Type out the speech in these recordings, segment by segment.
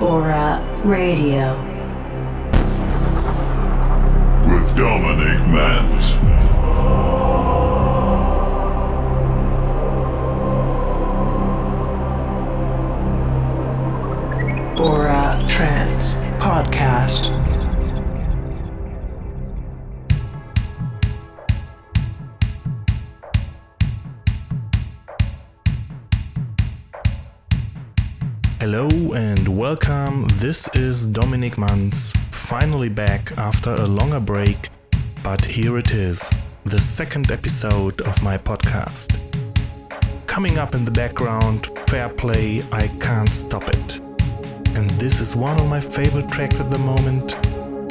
Aura Radio. With Dominic Mans. Aura Trance Podcast. This is Dominic Mans, finally back after a longer break, but here it is, the second episode of my podcast. Coming up in the background, Fair Play, I Can't Stop It. And this is one of my favorite tracks at the moment,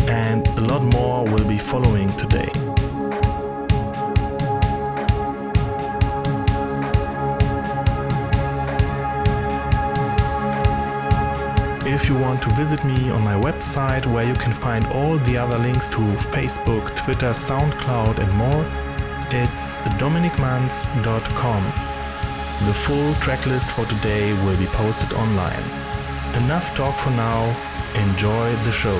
and a lot more will be following today. If you want to visit me on my website where you can find all the other links to Facebook, Twitter, SoundCloud, and more, it's dominicmans.com. The full tracklist for today will be posted online. Enough talk for now, enjoy the show.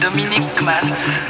Dominique Maltz.